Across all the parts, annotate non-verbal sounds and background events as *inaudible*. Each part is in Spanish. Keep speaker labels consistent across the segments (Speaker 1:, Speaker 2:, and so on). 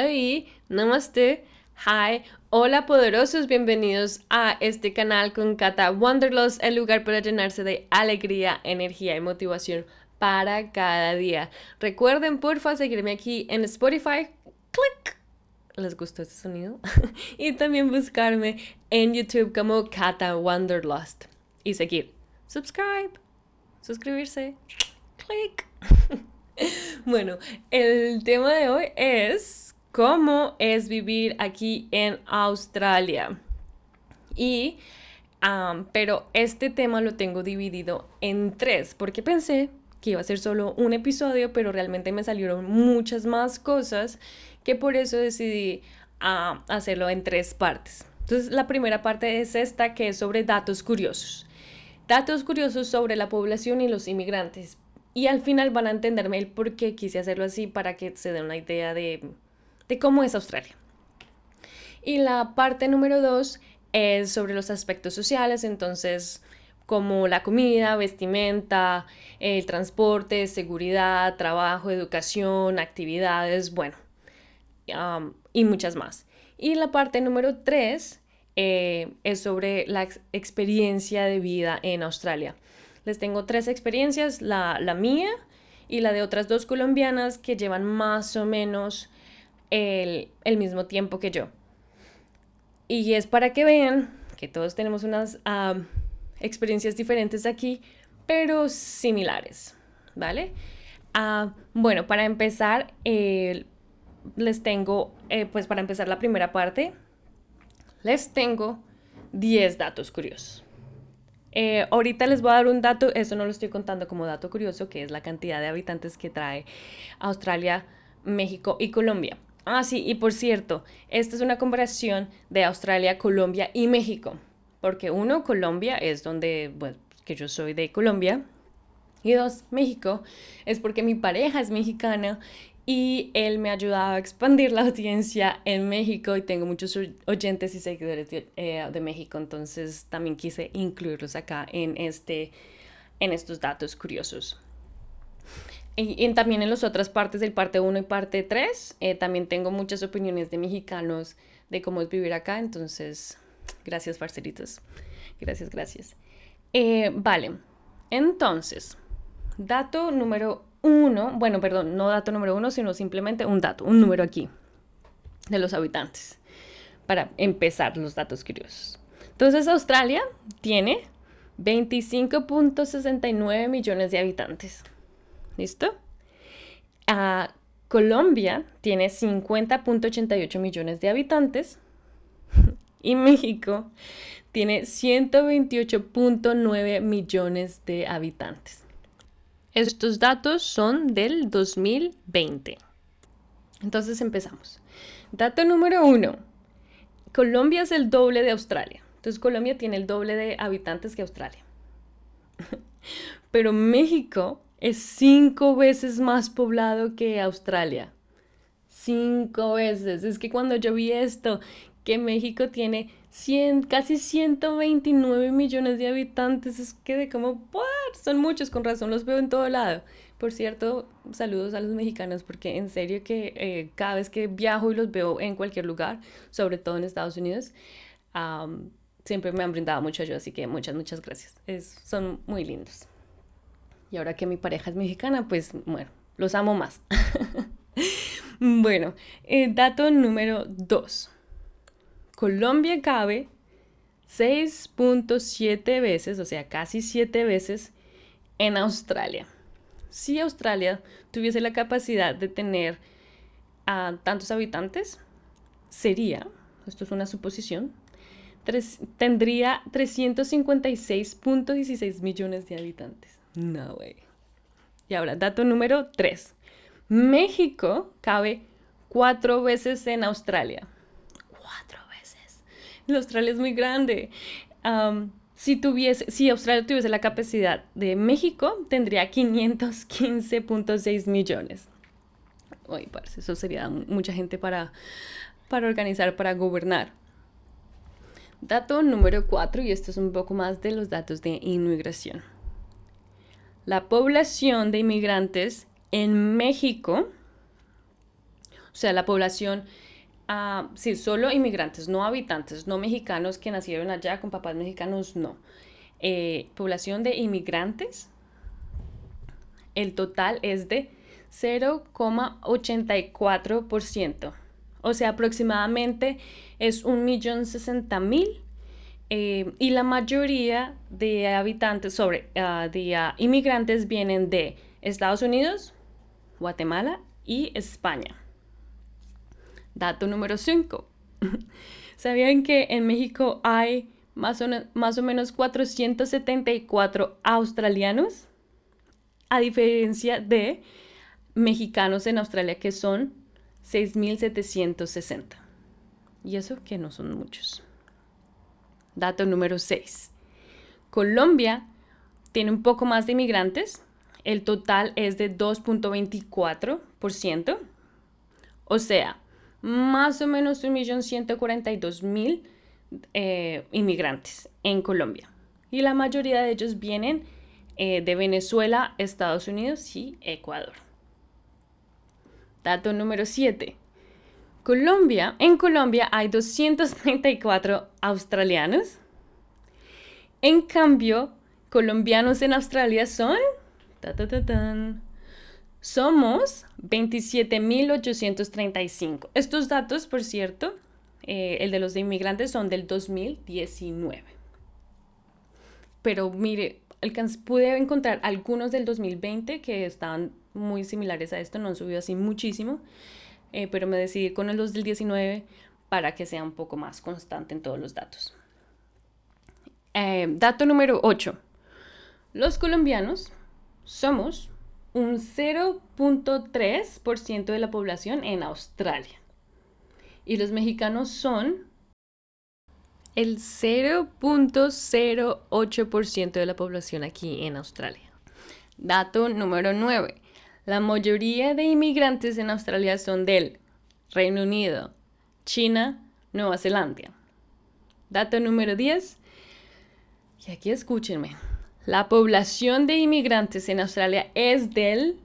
Speaker 1: Hey, namaste, hi, hola poderosos, bienvenidos a este canal con Kata Wanderlust, el lugar para llenarse de alegría, energía y motivación para cada día. Recuerden, porfa, seguirme aquí en Spotify. Click. ¿Les gustó este sonido? *laughs* y también buscarme en YouTube como Kata Wanderlust. Y seguir. Subscribe. Suscribirse. Click. *laughs* bueno, el tema de hoy es cómo es vivir aquí en Australia. Y, pero este tema lo tengo dividido en tres, porque pensé que iba a ser solo un episodio, pero realmente me salieron muchas más cosas que por eso decidí hacerlo en tres partes. Entonces, la primera parte es esta, que es sobre datos curiosos. Datos curiosos sobre la población y los inmigrantes. Y al final van a entenderme el por qué quise hacerlo así para que se den una idea de de cómo es Australia. Y la parte número dos es sobre los aspectos sociales, entonces como la comida, vestimenta, el transporte, seguridad, trabajo, educación, actividades, bueno, y muchas más. Y la parte número tres eh, es sobre la experiencia de vida en Australia. Les tengo tres experiencias, la, la mía y la de otras dos colombianas que llevan más o menos el, mismo tiempo que yo. Y es para que vean que todos tenemos unas experiencias diferentes aquí, pero similares, ¿vale? Ah, bueno, para empezar, les tengo, eh, pues para empezar la primera parte, les tengo 10 datos curiosos. Eh, ahorita les voy a dar un dato, eso no lo estoy contando como dato curioso, que es la cantidad de habitantes que trae Australia, México y Colombia. Ah, sí, y por cierto, esta es una comparación de Australia, Colombia y México, porque uno, Colombia es donde, bueno, que yo soy de Colombia, y dos, México es porque mi pareja es mexicana y él me ha ayudado a expandir la audiencia en México y tengo muchos oyentes y seguidores de, eh, de México, entonces también quise incluirlos acá en, este, en estos datos curiosos. Y, también en las otras partes del parte 1 y parte 3, eh, también tengo muchas opiniones de mexicanos de cómo es vivir acá. Entonces, gracias, parceritos. Gracias, gracias. Eh, vale, entonces, dato número uno, bueno, perdón, no dato número uno, sino simplemente un dato, un número aquí de los habitantes, para empezar los datos curiosos. Entonces, Australia tiene 25.69 millones de habitantes. ¿Listo? Ah, Colombia tiene 50.88 millones de habitantes *laughs* y México tiene 128.9 millones de habitantes. Estos datos son del 2020. Entonces empezamos. Dato número uno. Colombia es el doble de Australia. Entonces Colombia tiene el doble de habitantes que Australia. *laughs* Pero México es cinco veces más poblado que Australia. Cinco veces. Es que cuando yo vi esto, que México tiene 100, casi 129 millones de habitantes, es que de como, son muchos, con razón los veo en todo lado. Por cierto, saludos a los mexicanos porque en serio que eh, cada vez que viajo y los veo en cualquier lugar, sobre todo en Estados Unidos, siempre me han brindado mucho ayuda, así que muchas, muchas gracias. Es, son muy lindos. Y ahora que mi pareja es mexicana, pues bueno, los amo más. *laughs* bueno, eh, dato número 2. Colombia cabe 6.7 veces, o sea, casi 7 veces en Australia. Si Australia tuviese la capacidad de tener a tantos habitantes, sería, esto es una suposición, tendría 356.16 millones de habitantes. No, güey. Y ahora, dato número 3. México cabe cuatro veces en Australia. Cuatro veces. Australia es muy grande. si, tuviese, si Australia tuviese la capacidad de México, tendría 515.6 millones. Uy, parece, eso sería mucha gente para, para organizar, para gobernar. Dato número 4, y esto es un poco más de los datos de inmigración la población de inmigrantes en México sea, la población, uh, sí, solo inmigrantes, no habitantes, no mexicanos que nacieron allá con papás mexicanos, no. Eh, población de inmigrantes, el total es de 0,84%. O sea, aproximadamente es 1.060.000 eh, y la mayoría de habitantes, sobre, ah, de ah, inmigrantes vienen de Estados Unidos, Guatemala y España. Dato número 5. *laughs* ¿Sabían que en México hay más o, más o menos 474 australianos? A diferencia de mexicanos en Australia que son 6.760. Y eso que no son muchos. Dato número 6. Colombia tiene un poco más de inmigrantes. El total es de 2.24%. O sea, más o menos 1.142.000 eh, inmigrantes en Colombia. Y la mayoría de ellos vienen eh, de Venezuela, Estados Unidos y Ecuador. Dato número 7. Colombia, en Colombia hay 234 australianos. En cambio, colombianos en Australia son... somos 27.835. Estos datos, por cierto, eh, el de los de inmigrantes son del 2019. Pero mire, pude encontrar algunos del 2020 que estaban muy similares a esto, no han subido así muchísimo. Eh, pero me decidí con el 2019 para que sea un poco más constante en todos los datos. Eh, dato número 8. Los colombianos somos un 0.3% de la población en Australia. Y los mexicanos son el 0.08% de la población aquí en Australia. Dato número 9. La mayoría de inmigrantes en Australia son del Reino Unido, China, Nueva Zelanda. Dato número 10. Y aquí escúchenme. La población de inmigrantes en Australia es del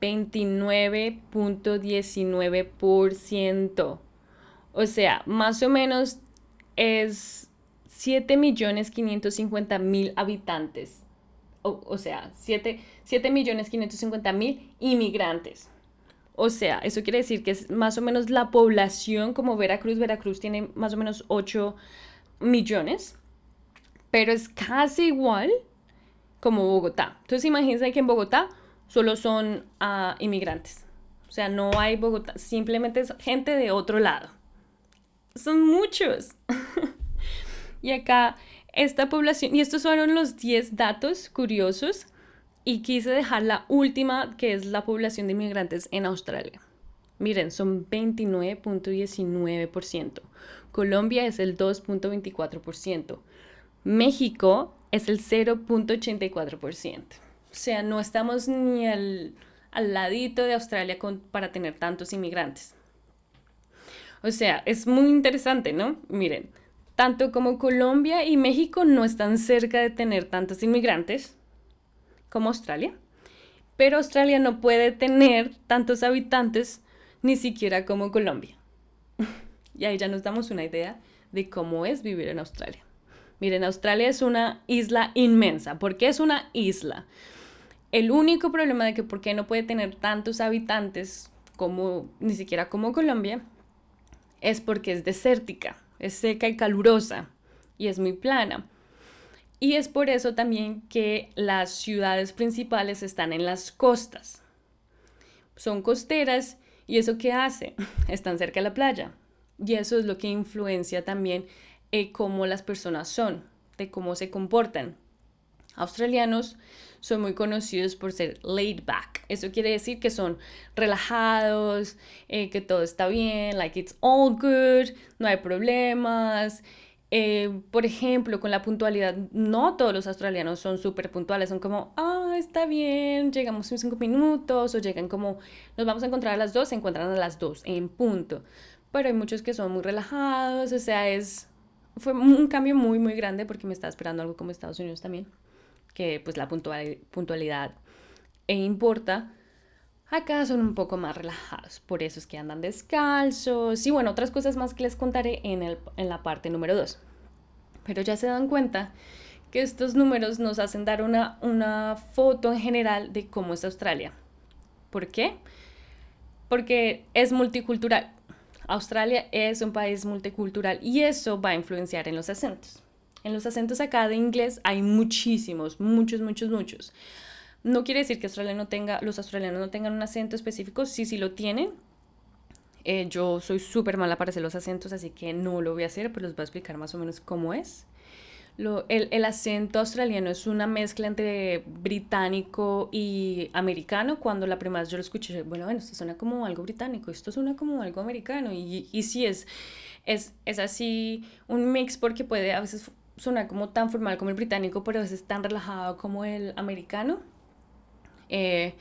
Speaker 1: 29.19%. O sea, más o menos es 7.550.000 habitantes o, sea, 7, millones mil inmigrantes. O sea, eso quiere decir que es más o menos la población como Veracruz. Veracruz tiene más o menos 8 millones, pero es casi igual como Bogotá. Entonces imagínense que en Bogotá solo son ah, inmigrantes. O sea, no hay Bogotá, simplemente es gente de otro lado. Son muchos. *laughs* y acá esta población, y estos fueron los 10 datos curiosos, y quise dejar la última, que es la población de inmigrantes en Australia. Miren, son 29.19%. Colombia es el 2.24%. México es el 0.84%. O sea, no estamos ni al, ladito de Australia para tener tantos inmigrantes. O sea, es muy interesante, ¿no? Miren, tanto como Colombia y México no están cerca de tener tantos inmigrantes como Australia, pero Australia no puede tener tantos habitantes ni siquiera como Colombia. *laughs* y ahí ya nos damos una idea de cómo es vivir en Australia. Miren, Australia es una isla inmensa. ¿Por qué es una isla? El único problema de que por qué no puede tener tantos habitantes como ni siquiera como Colombia es porque es desértica es seca y calurosa y es muy plana. Y es por eso también que las ciudades principales están en las costas. Son costeras y eso qué hace? *laughs* Están cerca de la playa. Y eso es lo que influencia también en cómo las personas son, de cómo se comportan. Australianos son muy conocidos por ser laid back. Eso quiere decir que son relajados, eh, que todo está bien, like it's all good, no hay problemas. Eh, por ejemplo, con la puntualidad, no todos los australianos son súper puntuales, son como, ah, está bien, llegamos en cinco minutos, o llegan como, nos vamos a encontrar a las dos, se encuentran a las dos, en punto. Pero hay muchos que son muy relajados, o sea, es, fue un cambio muy, muy grande porque me estaba esperando algo como Estados Unidos también que pues la puntualidad e importa. Acá son un poco más relajados, por eso es que andan descalzos y bueno, otras cosas más que les contaré en, el, en la parte número 2. Pero ya se dan cuenta que estos números nos hacen dar una, una foto en general de cómo es Australia. ¿Por qué? Porque es multicultural. Australia es un país multicultural y eso va a influenciar en los acentos. En los acentos acá de inglés hay muchísimos, muchos, muchos, muchos. No quiere decir que Australia no tenga, los australianos no tengan un acento específico, sí, sí lo tienen. Eh, yo soy súper mala para hacer los acentos, así que no lo voy a hacer, pero les voy a explicar más o menos cómo es. Lo, el, el, acento australiano es una mezcla entre británico y americano. Cuando la primera vez yo lo escuché, bueno, bueno, esto suena como algo británico, esto suena como algo americano. Y, y sí, es, es, es así un mix porque puede a veces sonar como tan formal como el británico, pero a veces tan relajado como el americano. Eh,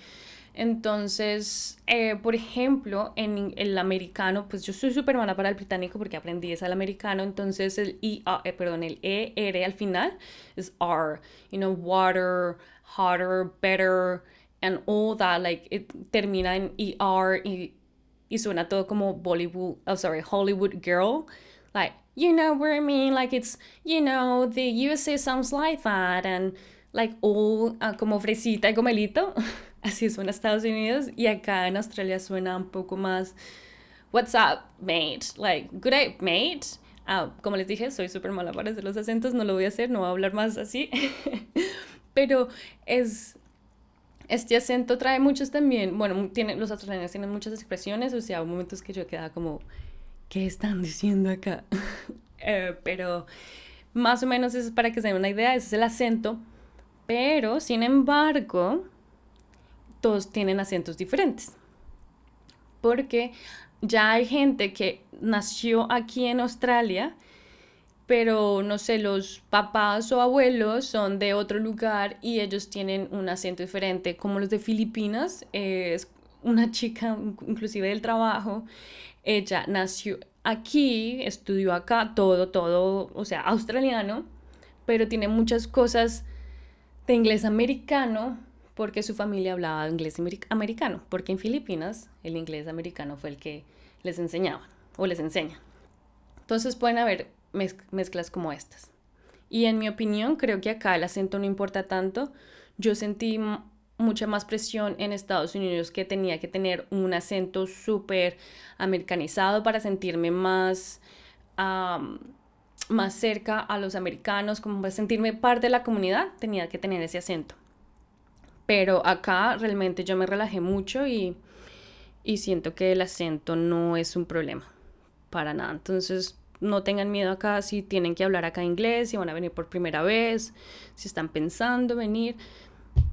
Speaker 1: entonces, eh, por ejemplo, en el americano, pues yo soy súper mala para el británico porque aprendí es al americano, entonces el I, eh, perdón, el E, R al final es R, you know, water, hotter, better, and all that, like, it termina en ER y, y suena todo como Bollywood, oh, sorry, Hollywood girl, like, you know what I mean, like it's, you know, the USA sounds like that, and like all uh, como fresita y gomelito. *laughs* Así suena Estados Unidos. Y acá en Australia suena un poco más, what's up, mate? Like, good day, mate. Ah, como les dije, soy súper mala para hacer los acentos, no lo voy a hacer, no voy a hablar más así. *laughs* Pero es, este acento trae muchos también, bueno, tiene, los australianos tienen muchas expresiones, o sea, momentos que yo quedaba como, ¿qué están diciendo acá? *laughs* eh, pero más o menos es para que se den una idea, ese es el acento pero, sin embargo, todos tienen acentos diferentes. Porque ya hay gente que nació aquí en Australia, pero no sé, los papás o abuelos son de otro lugar y ellos tienen un acento diferente, como los de Filipinas. es una chica, inclusive del trabajo, ella nació aquí, estudió acá, todo, todo, o sea, australiano, pero tiene muchas cosas de inglés americano porque su familia hablaba inglés americano, porque en Filipinas el inglés americano fue el que les enseñaba o les enseña. Entonces pueden haber mezclas como estas. Y en mi opinión, creo que acá el acento no importa tanto. Yo sentí mucha más presión en Estados Unidos que tenía que tener un acento súper americanizado para sentirme más más cerca a los americanos, como para sentirme parte de la comunidad, tenía que tener ese acento. Pero acá realmente yo me relajé mucho y, y siento que el acento no es un problema, para nada. Entonces, no tengan miedo acá si tienen que hablar acá inglés, si van a venir por primera vez, si están pensando venir,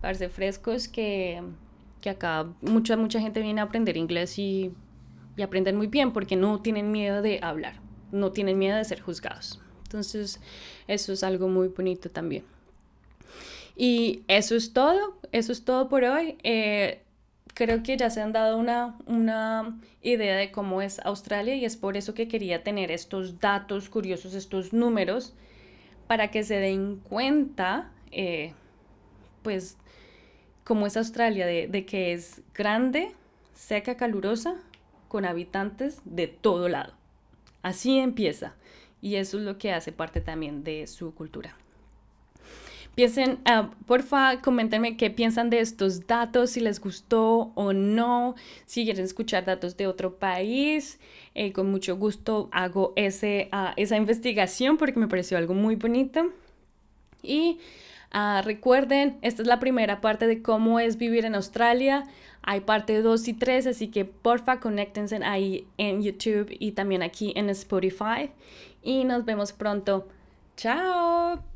Speaker 1: parece frescos que, que acá mucha, mucha gente viene a aprender inglés y, y aprenden muy bien porque no tienen miedo de hablar no tienen miedo de ser juzgados. Entonces, eso es algo muy bonito también. Y eso es todo, eso es todo por hoy. Eh, creo que ya se han dado una, una idea de cómo es Australia y es por eso que quería tener estos datos curiosos, estos números, para que se den cuenta, eh, pues, cómo es Australia, de, de que es grande, seca, calurosa, con habitantes de todo lado. Así empieza. Y eso es lo que hace parte también de su cultura. Piensen, uh, porfa, coméntenme qué piensan de estos datos, si les gustó o no, si quieren escuchar datos de otro país. Eh, con mucho gusto hago ese, ah, esa investigación porque me pareció algo muy bonito. Y ah, recuerden, esta es la primera parte de cómo es vivir en Australia. Hay parte 2 y 3, así que porfa, conéctense ahí en YouTube y también aquí en Spotify. Y nos vemos pronto. Chao.